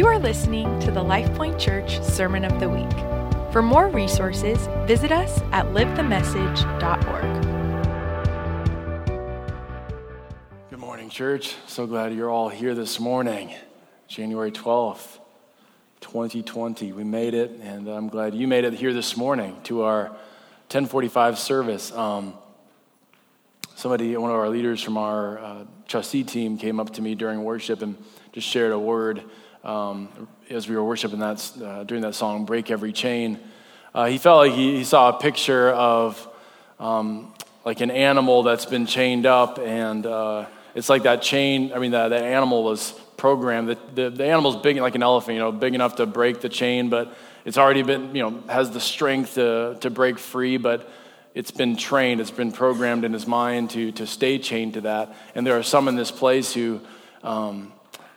You are listening to the LifePoint Church Sermon of the Week. For more resources, visit us at livethemessage.org. Good morning, church. So glad you're all here this morning, January 12th, 2020. We made it, and I'm glad you made it here this morning to our 1045 service. Um, somebody, one of our leaders from our uh, trustee team, came up to me during worship and just shared a word um, as we were worshiping that uh, during that song, "Break Every Chain." Uh, he felt like he, he, saw a picture of um, like an animal that's been chained up, and uh, it's like that chain. I mean, that, that animal was programmed. The, the, the animal's big like an elephant, you know, big enough to break the chain, but it's already been, you know, has the strength to, to break free, but it's been trained, it's been programmed in his mind to, to stay chained to that. And there are some in this place who um,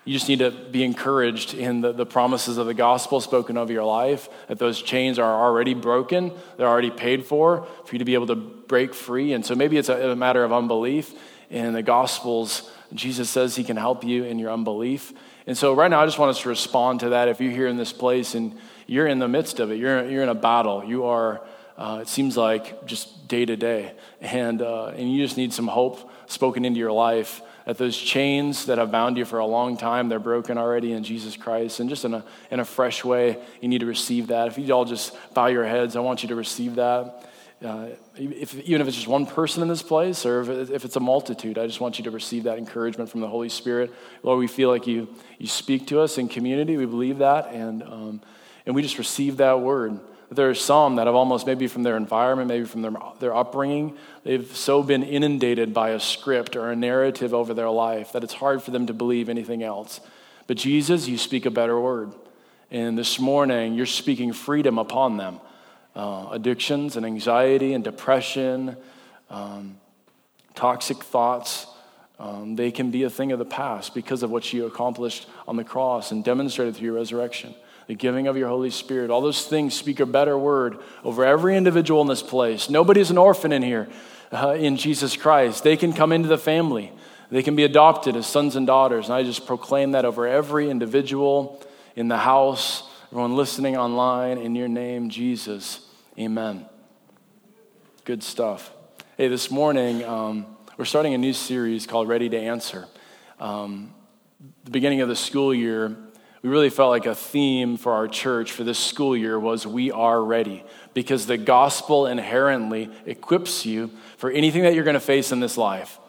you just need to be encouraged in the, the promises of the gospel spoken over your life, that those chains are already broken, they're already paid for, for you to be able to break free. And so maybe it's a, a matter of unbelief. In the gospels, Jesus says he can help you in your unbelief. And so right now, I just want us to respond to that. If you're here in this place and you're in the midst of it, you're, you're in a battle, you are, uh, it seems like, just day to day, and, uh, and you just need some hope spoken into your life that those chains that have bound you for a long time, they're broken already in Jesus Christ. And just in a, in a fresh way, you need to receive that. If you all just bow your heads, I want you to receive that. Uh, if, even if it's just one person in this place or if, if it's a multitude, I just want you to receive that encouragement from the Holy Spirit. Lord, we feel like you, you speak to us in community. We believe that. And, um, and we just receive that word. There are some that have almost, maybe from their environment, maybe from their, their upbringing, they've so been inundated by a script or a narrative over their life that it's hard for them to believe anything else. But Jesus, you speak a better word. And this morning, you're speaking freedom upon them uh, addictions and anxiety and depression, um, toxic thoughts. Um, they can be a thing of the past because of what you accomplished on the cross and demonstrated through your resurrection the giving of your Holy Spirit. All those things speak a better word over every individual in this place. Nobody's an orphan in here uh, in Jesus Christ. They can come into the family, they can be adopted as sons and daughters. And I just proclaim that over every individual in the house, everyone listening online, in your name, Jesus. Amen. Good stuff. Hey, this morning, um, we're starting a new series called Ready to Answer. Um, the beginning of the school year, we really felt like a theme for our church for this school year was we are ready because the gospel inherently equips you for anything that you're going to face in this life.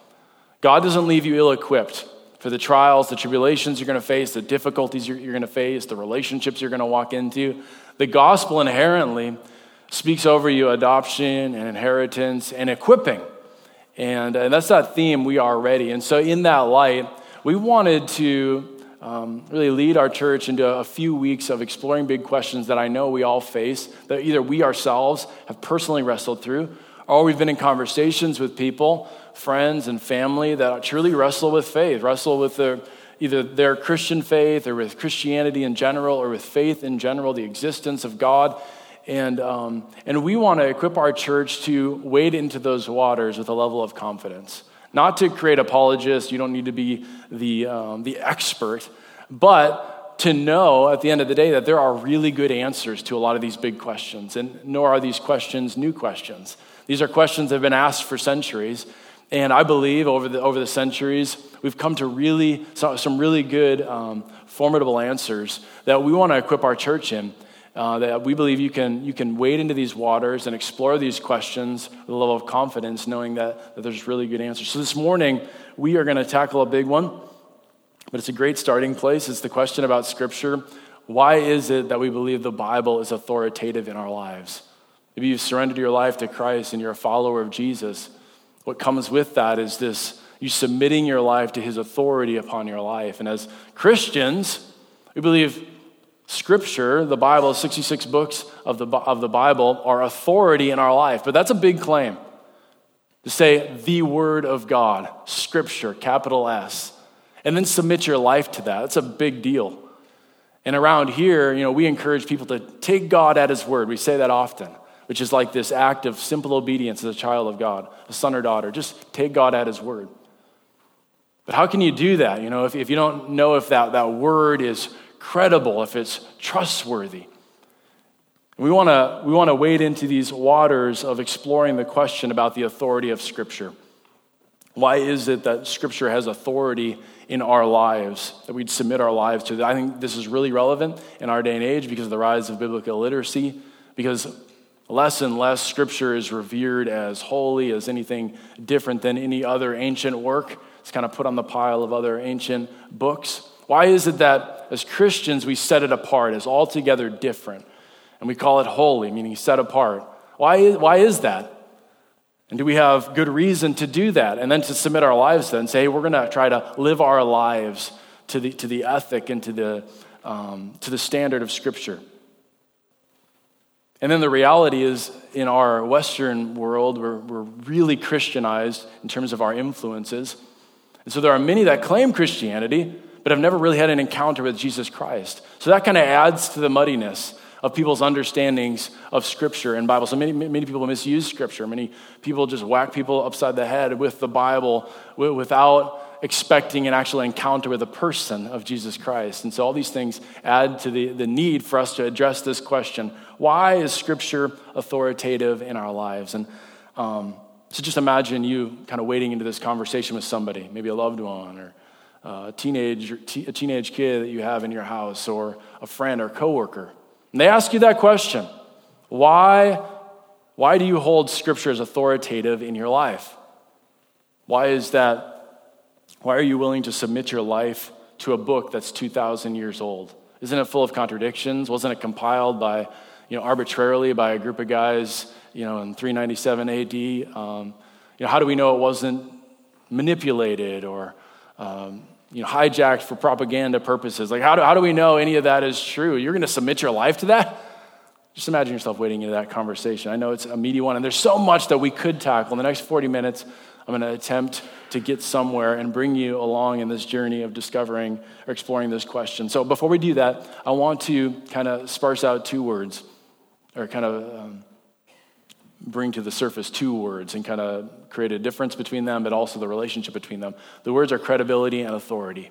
God doesn't leave you ill equipped for the trials, the tribulations you're going to face, the difficulties you're, going to face, the relationships you're going to walk into. The gospel inherently speaks over you adoption and inheritance and equipping. And, and that's that theme, we are ready. And so, in that light, we wanted to um, really lead our church into a few weeks of exploring big questions that I know we all face, that either we ourselves have personally wrestled through, or we've been in conversations with people, friends, and family that truly wrestle with faith, wrestle with their, either their Christian faith or with Christianity in general or with faith in general, the existence of God. And, um, and we want to equip our church to wade into those waters with a level of confidence. Not to create apologists, you don't need to be the, um, the expert, but to know at the end of the day that there are really good answers to a lot of these big questions. And nor are these questions new questions. These are questions that have been asked for centuries. And I believe over the, over the centuries, we've come to really, some really good, um, formidable answers that we want to equip our church in uh, that we believe you can, you can wade into these waters and explore these questions with a level of confidence, knowing that, that there's really good answers. So this morning, we are going to tackle a big one, but it's a great starting place. It's the question about Scripture. Why is it that we believe the Bible is authoritative in our lives? Maybe you've surrendered your life to Christ and you're a follower of Jesus. What comes with that is this you submitting your life to his authority upon your life. And as Christians, we believe Scripture, the Bible, 66 books of the, of the Bible, are authority in our life. But that's a big claim to say the Word of God, Scripture, capital S, and then submit your life to that. That's a big deal. And around here, you know, we encourage people to take God at His Word. We say that often, which is like this act of simple obedience as a child of God, a son or daughter. Just take God at His Word. But how can you do that? You know, if, if you don't know if that, that word is credible, if it's trustworthy. We want to we want to wade into these waters of exploring the question about the authority of Scripture. Why is it that Scripture has authority in our lives, that we'd submit our lives to? I think this is really relevant in our day and age because of the rise of biblical literacy, because less and less Scripture is revered as holy, as anything different than any other ancient work. It's kind of put on the pile of other ancient books. Why is it that as Christians we set it apart as altogether different? And we call it holy, meaning set apart. Why is, why is that? And do we have good reason to do that? And then to submit our lives then, say, hey, we're going to try to live our lives to the, to the ethic and to the, um, to the standard of Scripture. And then the reality is, in our Western world, we're, we're really Christianized in terms of our influences. And so there are many that claim Christianity, but I've never really had an encounter with Jesus Christ. So that kind of adds to the muddiness of people's understandings of Scripture and Bible. So many, many people misuse Scripture. Many people just whack people upside the head with the Bible without expecting an actual encounter with a person of Jesus Christ. And so all these things add to the, the need for us to address this question why is Scripture authoritative in our lives? And um, so just imagine you kind of wading into this conversation with somebody, maybe a loved one or a teenage, a teenage kid that you have in your house or a friend or coworker. And they ask you that question why, why do you hold Scripture as authoritative in your life? Why is that? Why are you willing to submit your life to a book that's 2,000 years old? Isn't it full of contradictions? Wasn't it compiled by, you know, arbitrarily by a group of guys, you know, in 397 AD? Um, you know, how do we know it wasn't manipulated or um, you know, hijacked for propaganda purposes. Like, how do, how do we know any of that is true? You're going to submit your life to that? Just imagine yourself wading into that conversation. I know it's a meaty one, and there's so much that we could tackle. In the next 40 minutes, I'm going to attempt to get somewhere and bring you along in this journey of discovering or exploring this question. So, before we do that, I want to kind of sparse out two words, or kind of um, bring to the surface two words and kind of create a difference between them, but also the relationship between them. The words are credibility and authority.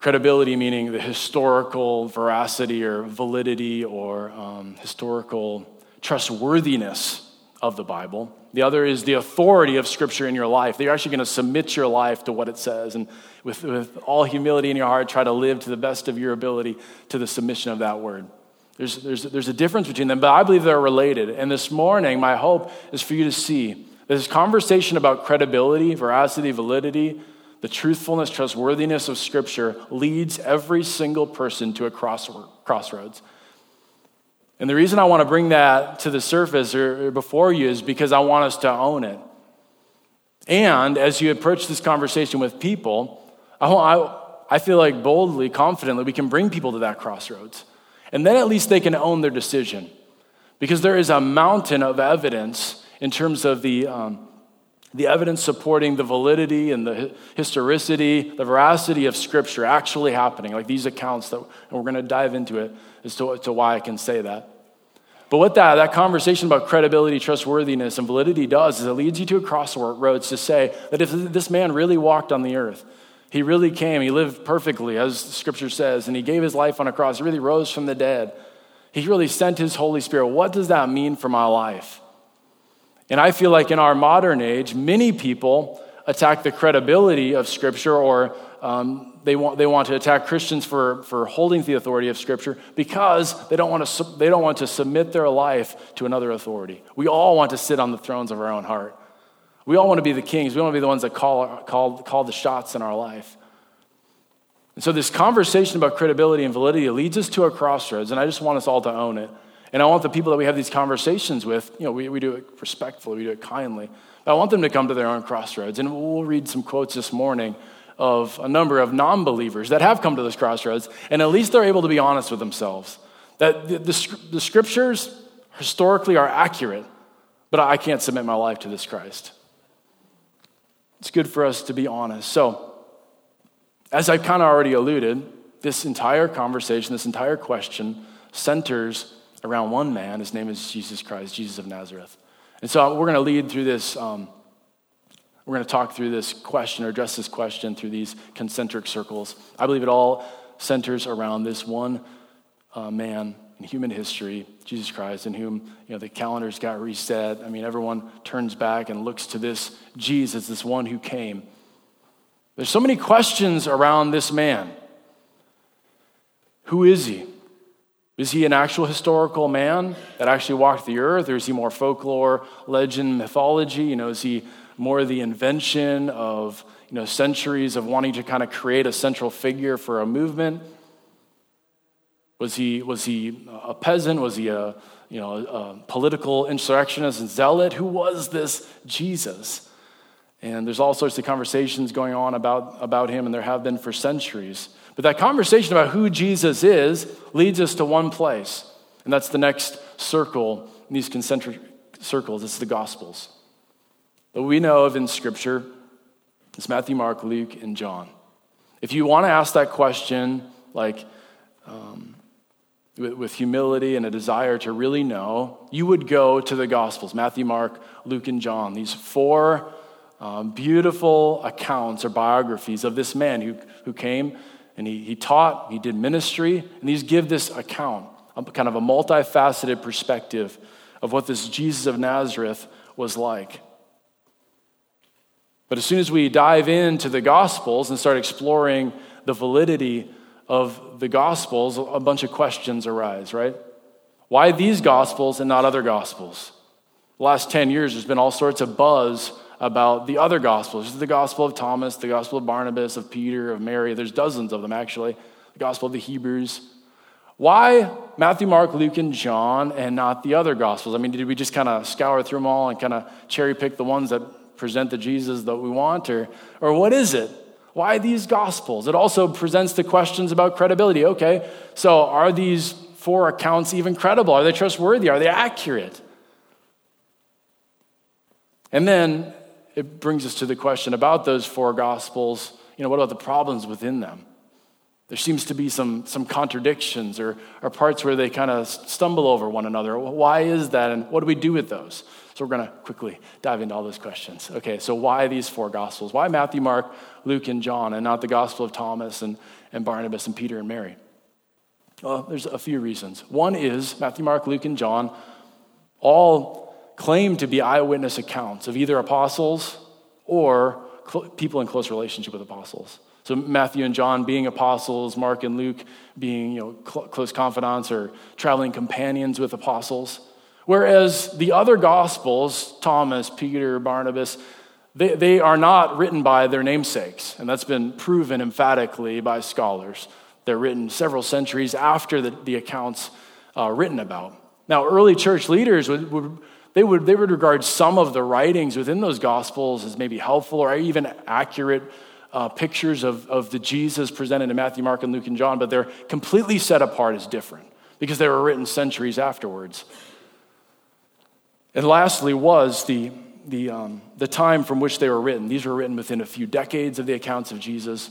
Credibility meaning the historical veracity or validity or um, historical trustworthiness of the Bible. The other is the authority of Scripture in your life. You're actually going to submit your life to what it says. And with, with all humility in your heart, try to live to the best of your ability to the submission of that word. There's, there's, there's a difference between them, but I believe they're related. And this morning, my hope is for you to see this conversation about credibility, veracity, validity, the truthfulness, trustworthiness of Scripture leads every single person to a cross, crossroads. And the reason I want to bring that to the surface or before you is because I want us to own it. And as you approach this conversation with people, I, I feel like boldly, confidently, we can bring people to that crossroads. And then at least they can own their decision. Because there is a mountain of evidence in terms of the, um, the evidence supporting the validity and the historicity, the veracity of Scripture actually happening, like these accounts that, and we're going to dive into it as to, to why I can say that. But what that, that conversation about credibility, trustworthiness, and validity does is it leads you to a crossroads to say that if this man really walked on the earth, he really came. He lived perfectly, as scripture says, and he gave his life on a cross. He really rose from the dead. He really sent his Holy Spirit. What does that mean for my life? And I feel like in our modern age, many people attack the credibility of Scripture or um, they, want, they want to attack Christians for, for holding the authority of Scripture because they don't, want to, they don't want to submit their life to another authority. We all want to sit on the thrones of our own heart. We all want to be the kings. We want to be the ones that call, call, call the shots in our life. And so, this conversation about credibility and validity leads us to a crossroads, and I just want us all to own it. And I want the people that we have these conversations with, you know, we, we do it respectfully, we do it kindly. But I want them to come to their own crossroads. And we'll read some quotes this morning of a number of non believers that have come to this crossroads, and at least they're able to be honest with themselves. That the, the, the scriptures historically are accurate, but I can't submit my life to this Christ. It's good for us to be honest. So, as I've kind of already alluded, this entire conversation, this entire question centers around one man. His name is Jesus Christ, Jesus of Nazareth. And so we're going to lead through this, um, we're going to talk through this question or address this question through these concentric circles. I believe it all centers around this one uh, man in human history, Jesus Christ, in whom you know the calendars got reset. I mean, everyone turns back and looks to this Jesus, this one who came. There's so many questions around this man. Who is he? Is he an actual historical man that actually walked the earth, or is he more folklore, legend, mythology? You know, is he more the invention of you know centuries of wanting to kind of create a central figure for a movement? Was he was he a peasant? Was he a you know a political insurrectionist and zealot? Who was this Jesus? And there's all sorts of conversations going on about, about him, and there have been for centuries. But that conversation about who Jesus is leads us to one place, and that's the next circle in these concentric circles. It's the Gospels. That we know of in Scripture is Matthew, Mark, Luke, and John. If you want to ask that question, like um, with, with humility and a desire to really know, you would go to the Gospels Matthew, Mark, Luke, and John. These four um, beautiful accounts or biographies of this man who, who came and he, he taught, he did ministry, and these give this account, a, kind of a multifaceted perspective of what this Jesus of Nazareth was like. But as soon as we dive into the Gospels and start exploring the validity of the Gospels, a bunch of questions arise, right? Why these Gospels and not other Gospels? The last 10 years, there's been all sorts of buzz about the other gospels. There's the gospel of Thomas, the gospel of Barnabas, of Peter, of Mary. There's dozens of them, actually. The gospel of the Hebrews. Why Matthew, Mark, Luke, and John, and not the other gospels? I mean, did we just kind of scour through them all and kind of cherry pick the ones that present the Jesus that we want? Or, or what is it? Why these gospels? It also presents the questions about credibility. Okay, so are these four accounts even credible? Are they trustworthy? Are they accurate? And then it brings us to the question about those four gospels you know, what about the problems within them? There seems to be some, some contradictions or, or parts where they kind of stumble over one another. Why is that, and what do we do with those? So we're going to quickly dive into all those questions. Okay, so why these four gospels? Why Matthew, Mark, Luke, and John, and not the gospel of Thomas and, and Barnabas and Peter and Mary? Well, there's a few reasons. One is Matthew, Mark, Luke, and John all claim to be eyewitness accounts of either apostles or cl- people in close relationship with apostles. So Matthew and John being apostles, Mark and Luke being you know, cl- close confidants or traveling companions with apostles. Whereas the other gospels, Thomas, Peter, Barnabas, they, they are not written by their namesakes. And that's been proven emphatically by scholars. They're written several centuries after the, the accounts uh, written about. Now, early church leaders would, would they would, they would regard some of the writings within those gospels as maybe helpful or even accurate uh, pictures of, of the Jesus presented in Matthew, Mark, and Luke, and John, but they're completely set apart as different because they were written centuries afterwards. And lastly, was the, the, um, the time from which they were written. These were written within a few decades of the accounts of Jesus,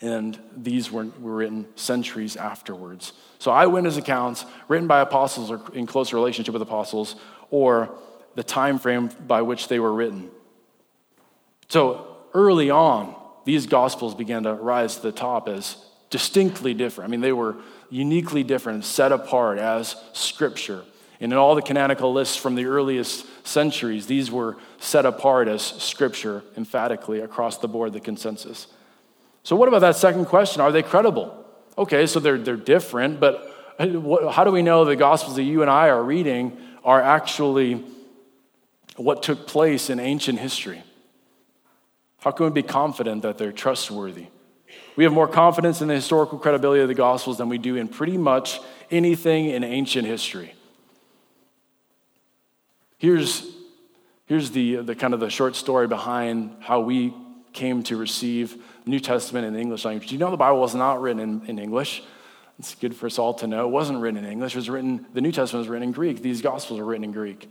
and these were, were written centuries afterwards. So, eyewitness accounts written by apostles or in close relationship with apostles or the time frame by which they were written. So early on, these gospels began to rise to the top as distinctly different. I mean, they were uniquely different, set apart as scripture. And in all the canonical lists from the earliest centuries, these were set apart as scripture emphatically across the board, the consensus. So, what about that second question? Are they credible? Okay, so they're, they're different, but uh, how do we know the gospels that you and I are reading are actually what took place in ancient history? How can we be confident that they're trustworthy? We have more confidence in the historical credibility of the Gospels than we do in pretty much anything in ancient history. Here's, here's the, the kind of the short story behind how we came to receive New Testament in the English language. Do you know the Bible was not written in, in English? It's good for us all to know. It wasn't written in English. It was written, the New Testament was written in Greek. These Gospels were written in Greek.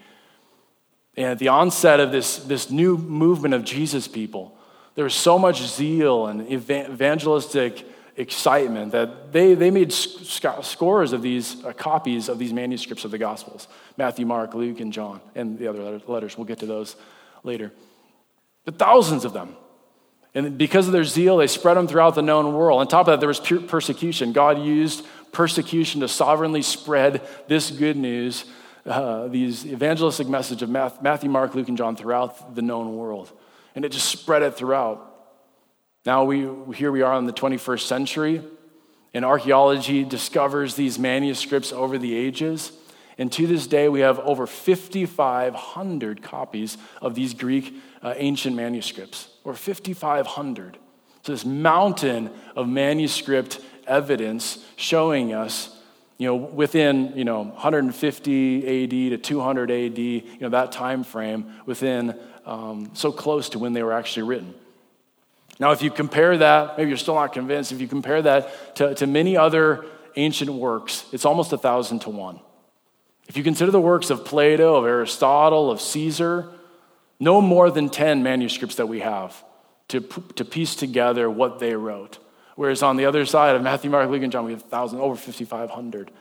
And at the onset of this, this new movement of Jesus people, there was so much zeal and evangelistic excitement that they, they made scores of these uh, copies of these manuscripts of the Gospels Matthew, Mark, Luke, and John, and the other letters. We'll get to those later. But thousands of them. And because of their zeal, they spread them throughout the known world. On top of that, there was persecution. God used persecution to sovereignly spread this good news, uh, these evangelistic message of Matthew, Mark, Luke, and John throughout the known world. And it just spread it throughout. Now we here we are in the 21st century, and archaeology discovers these manuscripts over the ages. And to this day, we have over 5,500 copies of these Greek uh, ancient manuscripts, or 5,500. So, this mountain of manuscript evidence showing us, you know, within, you know, 150 AD to 200 AD, you know, that time frame, within um, so close to when they were actually written. Now, if you compare that, maybe you're still not convinced, if you compare that to, to many other ancient works, it's almost a thousand to one. If you consider the works of Plato, of Aristotle, of Caesar, no more than 10 manuscripts that we have to, to piece together what they wrote. Whereas on the other side of Matthew, Mark, Luke, and John, we have 1,000, over 5,500.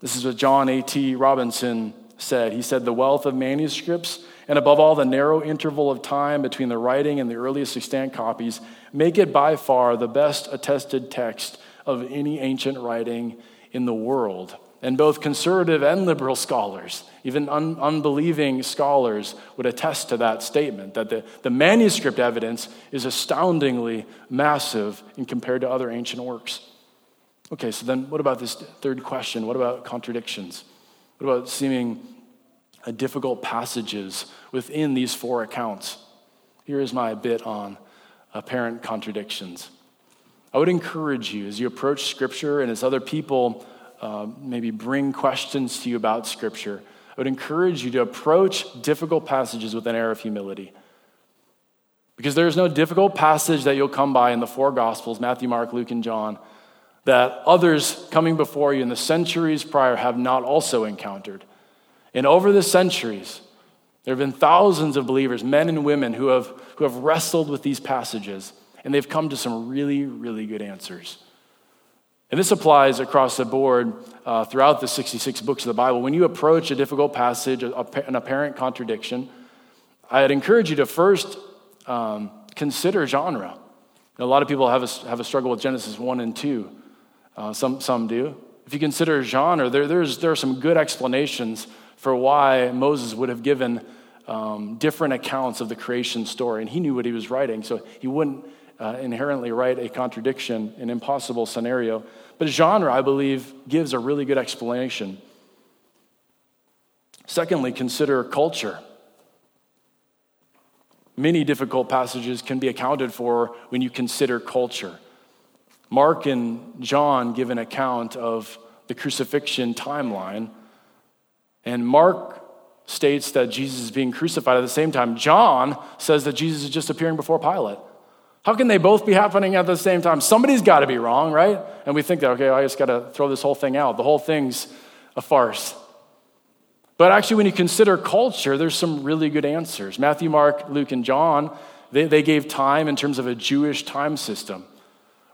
This is what John A.T. Robinson said. He said, The wealth of manuscripts, and above all, the narrow interval of time between the writing and the earliest extant copies, make it by far the best attested text of any ancient writing in the world. And both conservative and liberal scholars, even un- unbelieving scholars, would attest to that statement that the, the manuscript evidence is astoundingly massive in compared to other ancient works. Okay, so then what about this third question? What about contradictions? What about seeming uh, difficult passages within these four accounts? Here is my bit on apparent contradictions. I would encourage you as you approach Scripture and as other people uh, maybe bring questions to you about Scripture, I would encourage you to approach difficult passages with an air of humility. Because there is no difficult passage that you'll come by in the four Gospels Matthew, Mark, Luke, and John that others coming before you in the centuries prior have not also encountered. And over the centuries, there have been thousands of believers, men and women, who have, who have wrestled with these passages, and they've come to some really, really good answers. And this applies across the board uh, throughout the 66 books of the Bible. When you approach a difficult passage, an apparent contradiction, I'd encourage you to first um, consider genre. a lot of people have a, have a struggle with Genesis 1 and 2. Uh, some, some do. If you consider genre, there, there's, there are some good explanations for why Moses would have given um, different accounts of the creation story. And he knew what he was writing, so he wouldn't uh, inherently write a contradiction, an impossible scenario. But genre, I believe, gives a really good explanation. Secondly, consider culture. Many difficult passages can be accounted for when you consider culture. Mark and John give an account of the crucifixion timeline, and Mark states that Jesus is being crucified at the same time. John says that Jesus is just appearing before Pilate. How can they both be happening at the same time? Somebody's got to be wrong, right? And we think that, okay, I just got to throw this whole thing out. The whole thing's a farce. But actually, when you consider culture, there's some really good answers. Matthew, Mark, Luke, and John, they, they gave time in terms of a Jewish time system.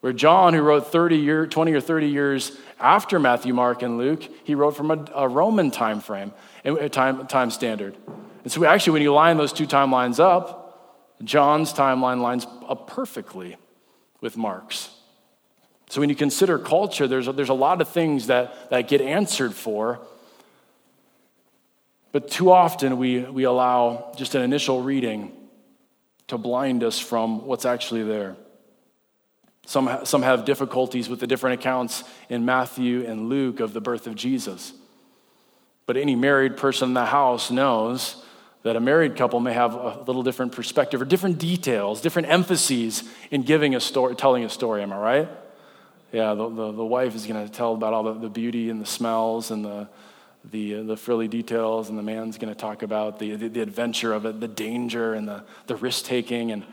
Where John, who wrote 30 year, 20 or 30 years after Matthew, Mark, and Luke, he wrote from a, a Roman time frame, a time, time standard. And so, actually, when you line those two timelines up, John's timeline lines up perfectly with Mark's. So when you consider culture, there's a, there's a lot of things that, that get answered for. But too often we, we allow just an initial reading to blind us from what's actually there. Some, some have difficulties with the different accounts in Matthew and Luke of the birth of Jesus. But any married person in the house knows that a married couple may have a little different perspective or different details, different emphases in giving a story, telling a story. Am I right? Yeah, the, the, the wife is going to tell about all the, the beauty and the smells and the, the, the frilly details, and the man's going to talk about the, the, the, adventure of it, the danger and the, the risk taking. And,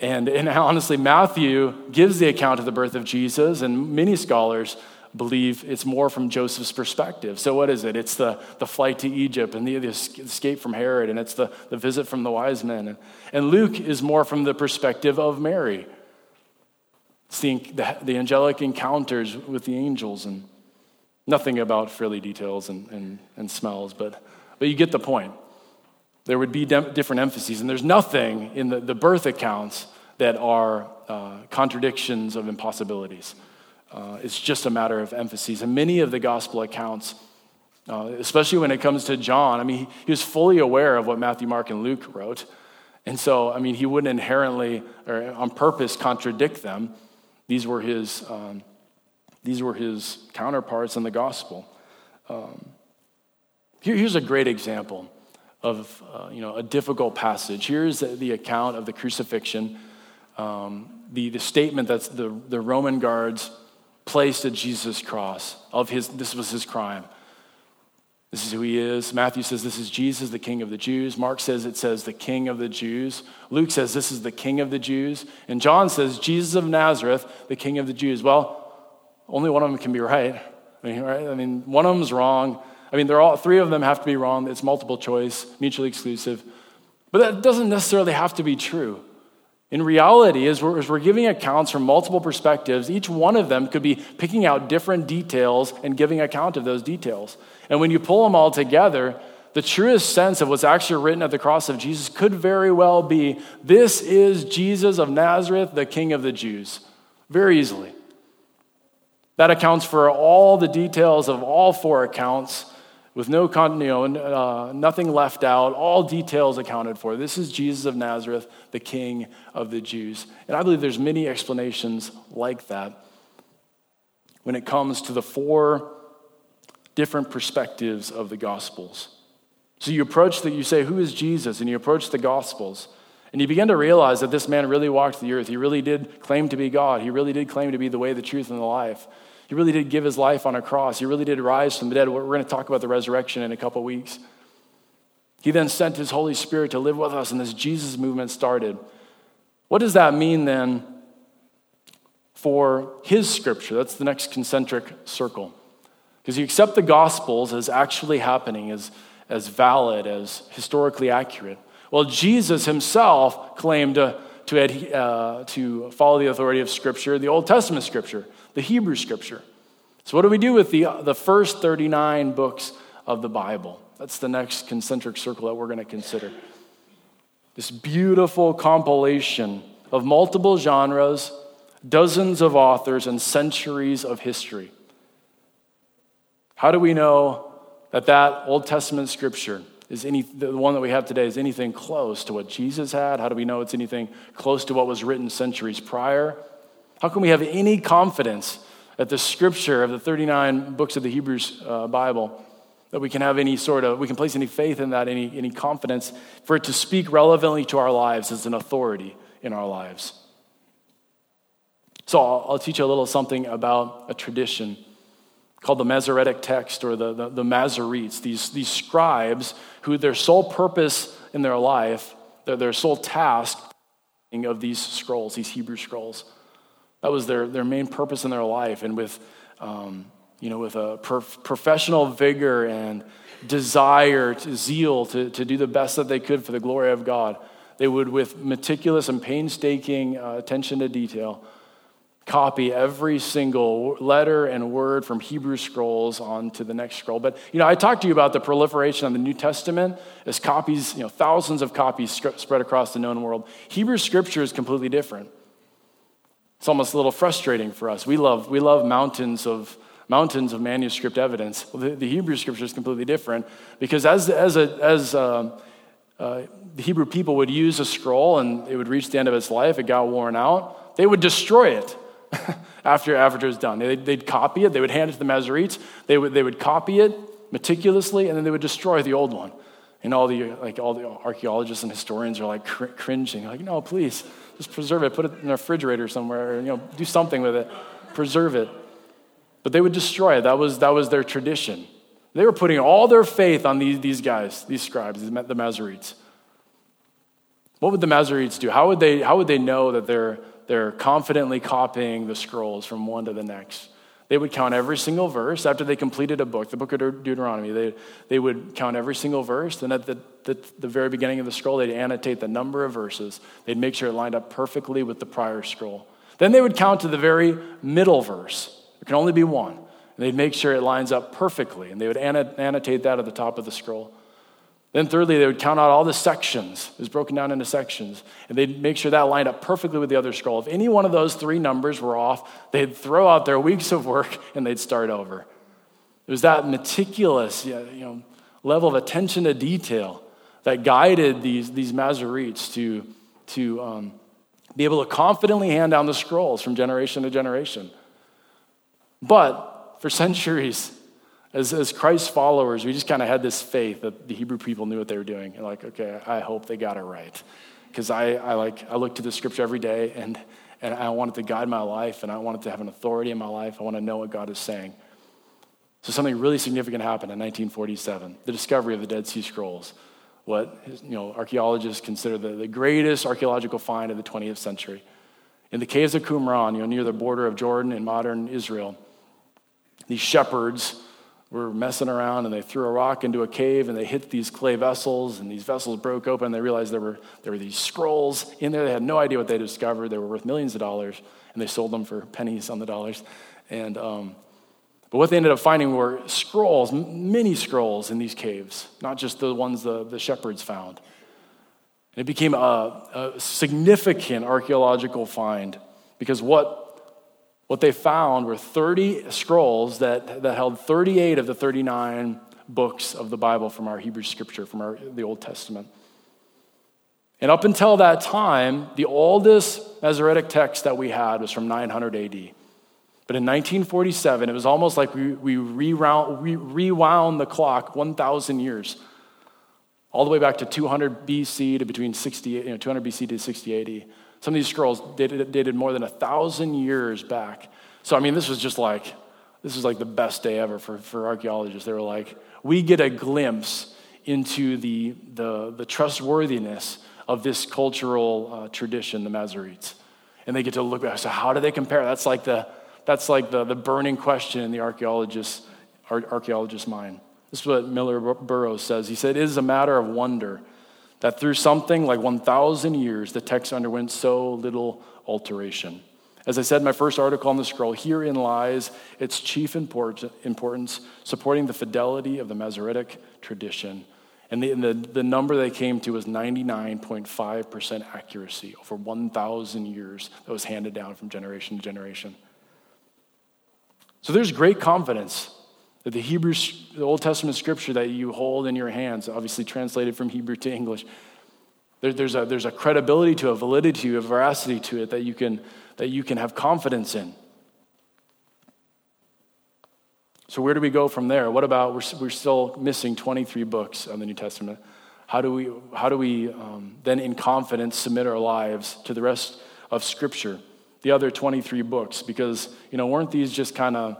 and, and honestly, Matthew gives the account of the birth of Jesus, and many scholars believe it's more from Joseph's perspective. So, what is it? It's the, the flight to Egypt and the, the escape from Herod, and it's the, the visit from the wise men. And Luke is more from the perspective of Mary. Seeing the, the angelic encounters with the angels, and nothing about frilly details and, and, and smells, but, but you get the point. There would be different emphases. And there's nothing in the, the birth accounts that are uh, contradictions of impossibilities. Uh, it's just a matter of emphases. And many of the gospel accounts, uh, especially when it comes to John, I mean, he, he was fully aware of what Matthew, Mark, and Luke wrote. And so, I mean, he wouldn't inherently or on purpose contradict them. These were his, um, these were his counterparts in the gospel. Um, here, here's a great example of uh, you know, a difficult passage. Here's the, account of the crucifixion, um, the, the statement that the, the Roman guards placed at Jesus' cross of his, this was his crime. This is who he is. Matthew says this is Jesus, the King of the Jews. Mark says it says the King of the Jews. Luke says this is the King of the Jews. And John says Jesus of Nazareth, the King of the Jews. Well, only one of them can be right. I mean, right? I mean one of them's wrong. I mean, they're all three of them have to be wrong. It's multiple choice, mutually exclusive. But that doesn't necessarily have to be true. In reality, as we're, as we're, giving accounts from multiple perspectives, each one of them could be picking out different details and giving account of those details. And when you pull them all together, the truest sense of what's actually written at the cross of Jesus could very well be this is Jesus of Nazareth, the King of the Jews. Very easily. That accounts for all the details of all four accounts with no, you know, uh, nothing left out, all details accounted for. This is Jesus of Nazareth, the King of the Jews. And I believe there's many explanations like that when it comes to the four different perspectives of the Gospels. So you approach that, you say, Who is Jesus? And you approach the Gospels. And you begin to realize that this man really walked the earth. He really did claim to be God. He really did claim to be the way, the truth, and the life. He really did give his life on a cross. He really did rise from the dead. We're going to talk about the resurrection in a couple weeks. He then sent his Holy Spirit to live with us, and this Jesus movement started. What does that mean then for his scripture? That's the next concentric circle. Because you accept the Gospels as actually happening, as, as valid, as historically accurate. Well, Jesus himself claimed to, to, uh, to follow the authority of Scripture, the Old Testament Scripture the Hebrew scripture. So, what do we do with the, the first 39 books of the Bible? That's the next concentric circle that we're going to consider. This beautiful compilation of multiple genres, dozens of authors, and centuries of history. How do we know that that Old Testament scripture is any the one that we have today is anything close to what Jesus had? How do we know it's anything close to what was written centuries prior? How can we have any confidence that the scripture of the 39 books of the Hebrews uh, Bible, that we can have any sort of, we can place any faith in that, any, any confidence for it to speak relevantly to our lives as an authority in our lives? So I'll, I'll teach you a little something about a tradition called the Masoretic text or the, the, the Masoretes, these, these scribes who their sole purpose in their life, their, their sole task of these scrolls, these Hebrew scrolls, that was their, their main purpose in their life. And with, um, you know, with a prof- professional vigor and desire, to, zeal to, to do the best that they could for the glory of God, they would, with meticulous and painstaking uh, attention to detail, copy every single letter and word from Hebrew scrolls onto the next scroll. But you know, I talked to you about the proliferation of the New Testament as copies, you know, thousands of copies spread across the known world. Hebrew scripture is completely different. It's almost a little frustrating for us. We love, we love mountains of mountains of manuscript evidence. The, the, Hebrew scripture is completely different because as, as, a, as uh, uh, the Hebrew people would use a scroll and it would reach the end of its life, it got worn out, they would destroy it after, after it was done. They'd, they'd copy it, they would hand it to the Masoretes, they would, they would copy it meticulously, and then they would destroy the old one. And all the, like, all the archaeologists and historians are like cr- cringing, like, no, please just preserve it, put it in a refrigerator somewhere, or, you know, do something with it, preserve it. But they would destroy it. That was, that was their tradition. They were putting all their faith on these, these guys, these scribes, the Masoretes. What would the Masoretes do? How would they, how would they know that they're, they're confidently copying the scrolls from one to the next? They would count every single verse after they completed a book, the book of Deuteronomy. They, they would count every single verse. Then at the, the, the very beginning of the scroll, they'd annotate the number of verses. They'd make sure it lined up perfectly with the prior scroll. Then they would count to the very middle verse. There can only be one. And they'd make sure it lines up perfectly. And they would annotate that at the top of the scroll. Then, thirdly, they would count out all the sections. It was broken down into sections. And they'd make sure that lined up perfectly with the other scroll. If any one of those three numbers were off, they'd throw out their weeks of work and they'd start over. It was that meticulous you know, level of attention to detail that guided these, these Masoretes to, to um, be able to confidently hand down the scrolls from generation to generation. But for centuries, as, as Christ's followers, we just kind of had this faith that the Hebrew people knew what they were doing. And like, okay, I hope they got it right. Because I, I, like, I look to the scripture every day and, and I want it to guide my life and I want it to have an authority in my life. I want to know what God is saying. So something really significant happened in 1947, the discovery of the Dead Sea Scrolls, what you know, archaeologists consider the, the greatest archaeological find of the 20th century. In the caves of Qumran, you know, near the border of Jordan in modern Israel, these shepherds were messing around and they threw a rock into a cave and they hit these clay vessels and these vessels broke open and they realized there were, there were these scrolls in there. They had no idea what they discovered. They were worth millions of dollars and they sold them for pennies on the dollars. And, um, but what they ended up finding were scrolls, many scrolls in these caves, not just the ones the, the shepherds found. And it became a, a significant archaeological find because what what they found were 30 scrolls that, that held 38 of the 39 books of the Bible from our Hebrew scripture, from our, the Old Testament. And up until that time, the oldest Masoretic text that we had was from 900 AD. But in 1947, it was almost like we, we rewound, we rewound the clock 1,000 years, all the way back to 200 BC to between 60, you know, 200 BC to 60 AD. Some of these scrolls dated, dated more than a thousand years back. So, I mean, this was just like, this was like the best day ever for, for archaeologists. They were like, we get a glimpse into the, the, the trustworthiness of this cultural uh, tradition, the Masoretes. And they get to look at, so how do they compare? That's like the, that's like the, the burning question in the archaeologist's, archaeologist's mind. This is what Miller Burrows says. He said, it is a matter of wonder that through something like 1,000 years, the text underwent so little alteration. As I said in my first article on the scroll, herein lies its chief importance, supporting the fidelity of the Masoretic tradition. And the, the, the number they came to was 99.5% accuracy over 1,000 years that was handed down from generation to generation. So there's great confidence that the Hebrew, the Old Testament scripture that you hold in your hands, obviously translated from Hebrew to English, there, there's, a, there's a credibility to a validity, a veracity to it that you can, that you can have confidence in. So, where do we go from there? What about we're, we're still missing 23 books of the New Testament? How do we, how do we um, then, in confidence, submit our lives to the rest of Scripture, the other 23 books? Because, you know, weren't these just kind of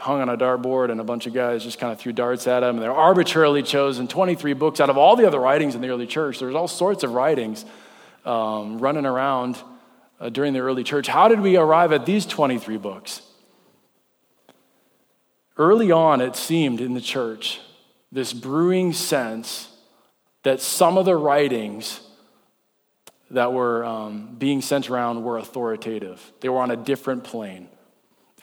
hung on a dartboard, and a bunch of guys just kind of threw darts at them. And they're arbitrarily chosen 23 books out of all the other writings in the early church. There's all sorts of writings um, running around uh, during the early church. How did we arrive at these 23 books? Early on, it seemed in the church this brewing sense that some of the writings that were um, being sent around were authoritative, they were on a different plane.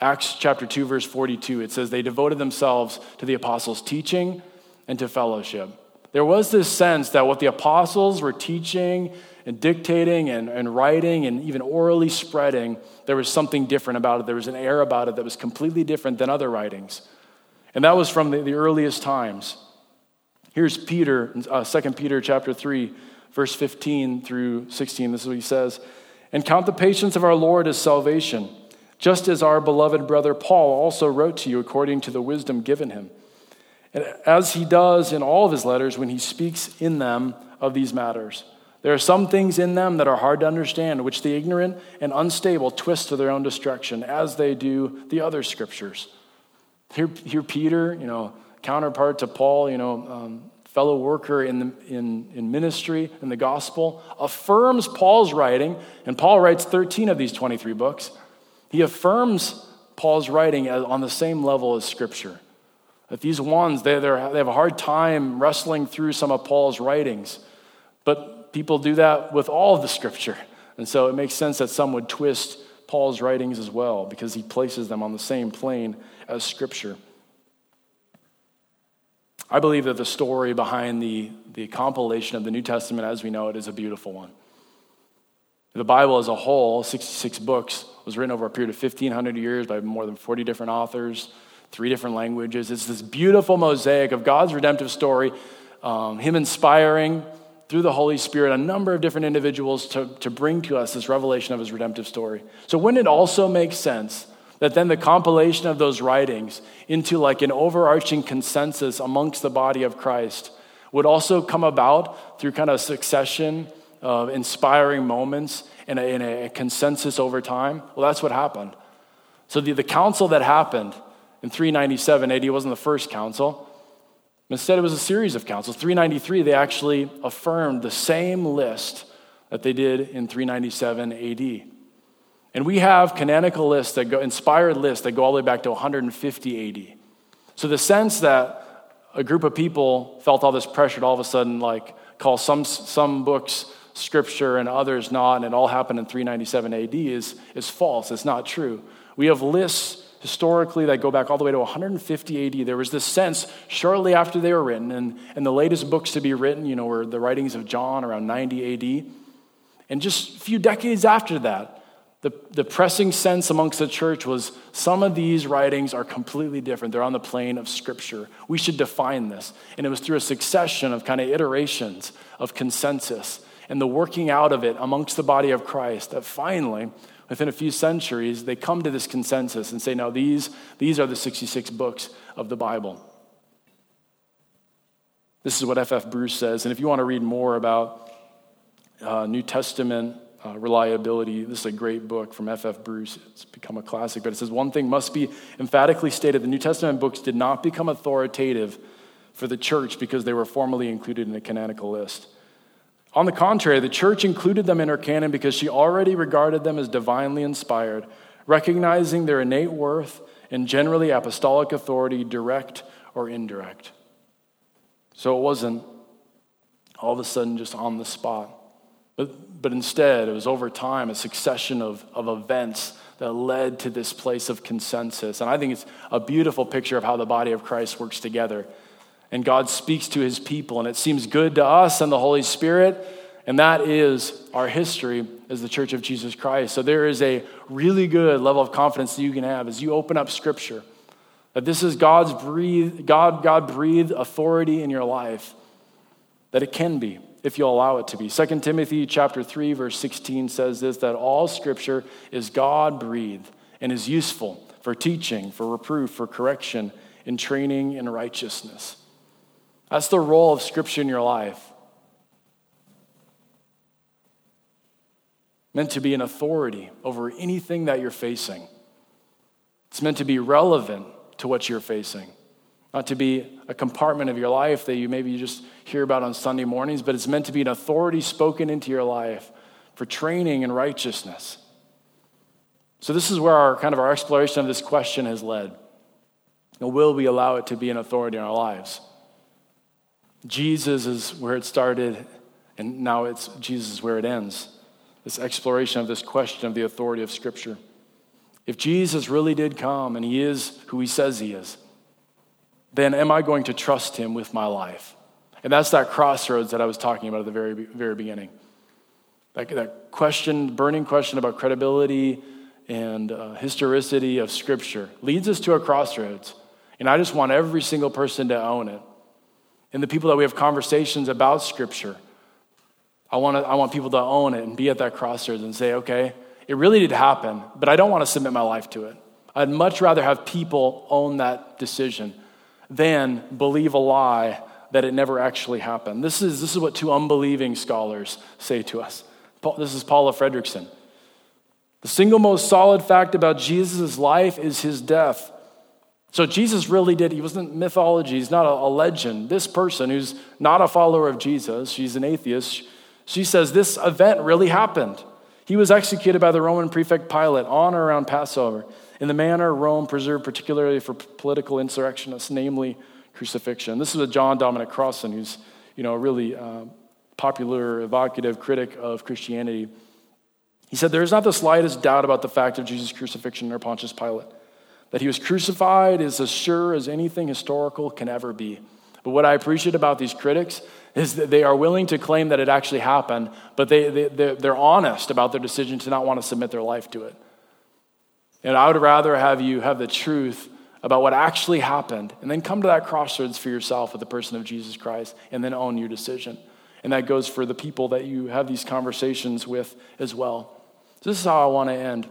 Acts chapter 2, verse 42, it says, They devoted themselves to the apostles' teaching and to fellowship. There was this sense that what the apostles were teaching and dictating and, and writing and even orally spreading, there was something different about it. There was an air about it that was completely different than other writings. And that was from the, the earliest times. Here's Peter, uh, 2 Peter chapter 3, verse 15 through 16. This is what he says. And count the patience of our Lord as salvation just as our beloved brother Paul also wrote to you according to the wisdom given him. And as he does in all of his letters when he speaks in them of these matters. There are some things in them that are hard to understand, which the ignorant and unstable twist to their own destruction, as they do the other scriptures. Here, here Peter, you know, counterpart to Paul, you know, um, fellow worker in, the, in, in ministry, in the gospel, affirms Paul's writing, and Paul writes 13 of these 23 books. He affirms Paul's writing on the same level as Scripture. That these ones, they, they have a hard time wrestling through some of Paul's writings. But people do that with all of the Scripture. And so it makes sense that some would twist Paul's writings as well because he places them on the same plane as Scripture. I believe that the story behind the, the compilation of the New Testament as we know it is a beautiful one. The Bible as a whole, 66 books, was written over a period of 1,500 years by more than 40 different authors, three different languages. It's this beautiful mosaic of God's redemptive story, um, Him inspiring through the Holy Spirit a number of different individuals to, to bring to us this revelation of His redemptive story. So, wouldn't it also make sense that then the compilation of those writings into like an overarching consensus amongst the body of Christ would also come about through kind of succession of inspiring moments and a, a consensus over time? Well, that's what happened. So the, the council that happened in 397 AD wasn't the first council. Instead, it was a series of councils. 393, they actually affirmed the same list that they did in 397 AD. And we have canonical lists that go, inspired lists that go all the way back to 150 AD. So the sense that a group of people felt all this pressure to all of a sudden like call some, some books scripture and others not, and it all happened in 397 AD is, is false. It's not true. We have lists historically that go back all the way to 150 AD. There was this sense shortly after they were written, and, and the latest books to be written, you know, were the writings of John around 90 AD. And just a few decades after that, the, the pressing sense amongst the church was some of these writings are completely different. They're on the plane of Scripture. We should define this. And it was through a succession of kind of iterations of consensus and the working out of it amongst the body of Christ that finally, within a few centuries, they come to this consensus and say, no, these, these are the 66 books of the Bible. This is what F.F. Bruce says. And if you want to read more about uh, New Testament uh, reliability, this is a great book from F.F. Bruce. It's become a classic, but it says one thing must be emphatically stated the New Testament books did not become authoritative for the church because they were formally included in a canonical list. On the contrary, the church included them in her canon because she already regarded them as divinely inspired, recognizing their innate worth and generally apostolic authority, direct or indirect. So it wasn't all of a sudden just on the spot, but, but instead, it was over time a succession of, of events that led to this place of consensus. And I think it's a beautiful picture of how the body of Christ works together and God speaks to his people, and it seems good to us and the Holy Spirit, and that is our history as the Church of Jesus Christ. So there is a really good level of confidence that you can have as you open up Scripture that this is God's breathe, God, God breathed authority in your life, that it can be if you'll allow it to be. 2 Timothy chapter 3, verse 16 says this that all scripture is God breathed and is useful for teaching, for reproof, for correction, in training in righteousness. That's the role of Scripture in your life. Meant to be an authority over anything that you're facing. It's meant to be relevant to what you're facing, not to be a compartment of your life that you maybe just hear about on Sunday mornings, but it's meant to be an authority spoken into your life for training in righteousness. So this is where our kind of our exploration of this question has led. will we allow it to be an authority in our lives? Jesus is where it started, and now it's Jesus is where it ends. This exploration of this question of the authority of Scripture. If Jesus really did come and he is who he says he is, then am I going to trust him with my life? And that's that crossroads that I was talking about at the very, very beginning. That, that question, burning question about credibility and uh, historicity of Scripture leads us to a crossroads. And I just want every single person to own it and the people that we have conversations about Scripture. I want, to, I want people to own it and be at that crossroads and say, okay, it really did happen, but I don't want to submit my life to it. I'd much rather have people own that decision than believe a lie that it never actually happened. This is, this is what two unbelieving scholars say to us. Paul, This is Paula Fredriksen. The single most solid fact about Jesus' life is his death. So Jesus really did, he wasn't mythology, he's not a, a, legend. This person who's not a follower of Jesus, she's an atheist, she says this event really happened. He was executed by the Roman prefect Pilate on or around Passover in the manner Rome preserved particularly for political insurrectionists, namely crucifixion. This is a John Dominic Crossan, who's you know, a really uh, popular, evocative critic of Christianity. He said, There is not the slightest doubt about the fact of Jesus' crucifixion under Pontius Pilate. That he was crucified is as sure as anything historical can ever be. But what I appreciate about these critics is that they are willing to claim that it actually happened, but they, they, they're honest about their decision to not want to submit their life to it. And I would rather have you have the truth about what actually happened and then come to that crossroads for yourself with the person of Jesus Christ and then own your decision. And that goes for the people that you have these conversations with as well. This is how I want to end.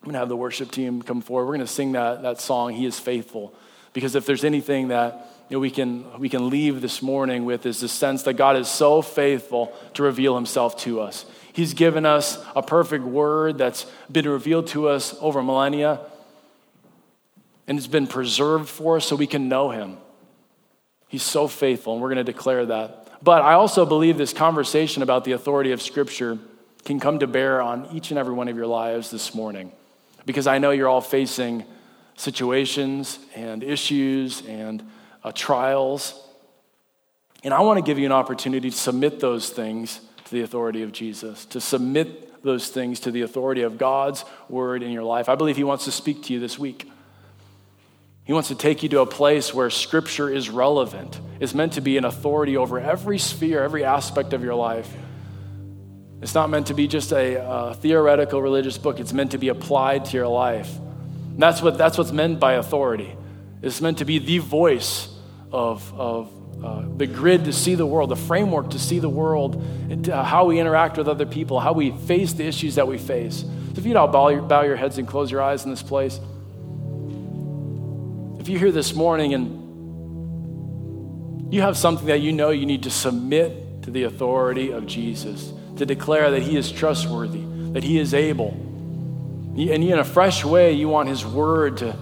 I'm going to have the worship team come forward. We're going to sing that, that song, He is Faithful. Because if there's anything that you know, we, can, we can leave this morning with is the sense that God is so faithful to reveal himself to us. He's given us a perfect word that's been revealed to us over millennia, and it's been preserved for us so we can know him. He's so faithful, and we're going to declare that. But I also believe this conversation about the authority of Scripture can come to bear on each and every one of your lives this morning because I know you're all facing situations and issues and uh, trials. And I want to give you an opportunity to submit those things to the authority of Jesus, to submit those things to the authority of God's word in your life. I believe He wants to speak to you this week. He wants to take you to a place where Scripture is relevant, is meant to be an authority over every sphere, every aspect of your life. It's not meant to be just a, a theoretical religious book, it's meant to be applied to your life. And that's, what, that's what's meant by authority. It's meant to be the voice of, of uh, the grid to see the world, the framework to see the world, uh, how we interact with other people, how we face the issues that we face. So if you'd all bow your, bow your heads and close your eyes in this place. If you're here this morning and you have something that you know you need to submit to the authority of Jesus, to declare that He is trustworthy, that He is able, and in a fresh way, you want His word to,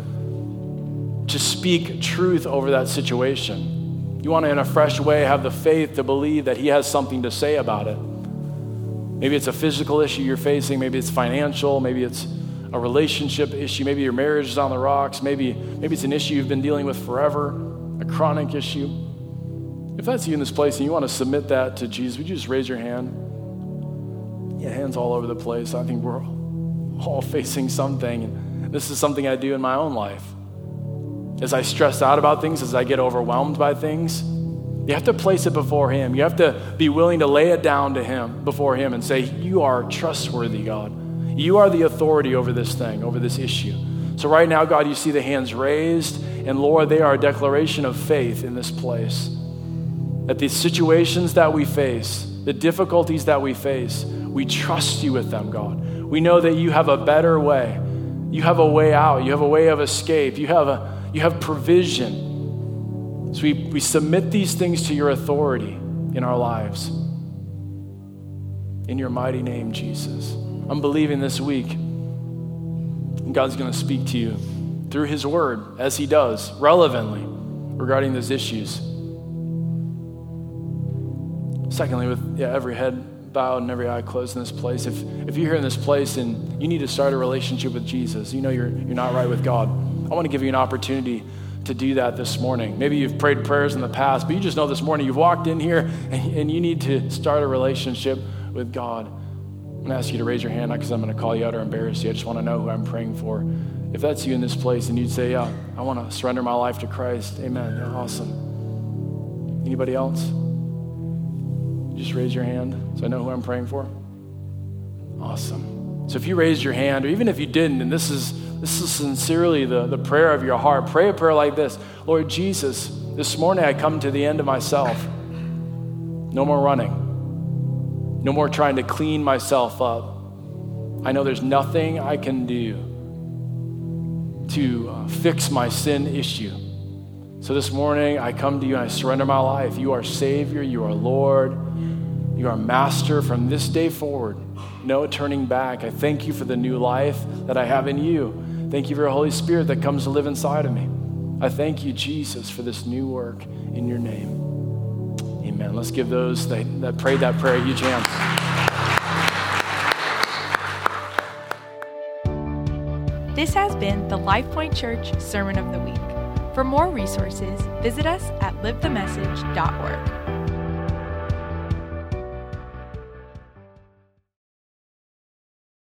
to speak truth over that situation. You want to, in a fresh way, have the faith to believe that He has something to say about it. Maybe it's a physical issue you're facing, maybe it's financial, maybe it's a relationship issue, maybe your marriage is on the rocks, maybe, maybe it's an issue you've been dealing with forever, a chronic issue. If that's you in this place and you want to submit that to Jesus, would you just raise your hand? Yeah, hands all over the place. I think we're all facing something. And this is something I do in my own life. As I stress out about things, as I get overwhelmed by things, you have to place it before Him. You have to be willing to lay it down to Him, before Him, and say, You are trustworthy, God. You are the authority over this thing, over this issue. So, right now, God, you see the hands raised, and Lord, they are a declaration of faith in this place. That the situations that we face, the difficulties that we face, we trust you with them, God. We know that you have a better way. You have a way out. You have a way of escape. You have, a, you have provision. So we, we submit these things to your authority in our lives. In your mighty name, Jesus. I'm believing this week God's going to speak to you through His Word, as He does, relevantly, regarding those issues. Secondly, with yeah, every head bowed and every eye closed in this place. If, if you're here in this place and you need to start a relationship with Jesus, you know you're, you're not right with God, I want to give you an opportunity to do that this morning. Maybe you've prayed prayers in the past, but you just know this morning you've walked in here and, and you need to start a relationship with God. I'm going to ask you to raise your hand, not because I'm going to call you out or embarrass you. I just want to know who I'm praying for. If that's you in this place and you'd say, Yeah, I want to surrender my life to Christ, amen. Awesome. Anybody else? Just raise your hand so I know who I'm praying for. Awesome. So if you raised your hand, or even if you didn't, and this is this is sincerely the, the prayer of your heart, pray a prayer like this Lord Jesus, this morning I come to the end of myself. No more running. No more trying to clean myself up. I know there's nothing I can do to uh, fix my sin issue. So this morning, I come to you and I surrender my life. You are Savior, you are Lord, you are Master from this day forward. No turning back. I thank you for the new life that I have in you. Thank you for your Holy Spirit that comes to live inside of me. I thank you, Jesus, for this new work in your name. Amen. Let's give those that, that prayed that prayer a huge hand. This has been the LifePoint Church Sermon of the Week. For more resources, visit us at livethemessage.org.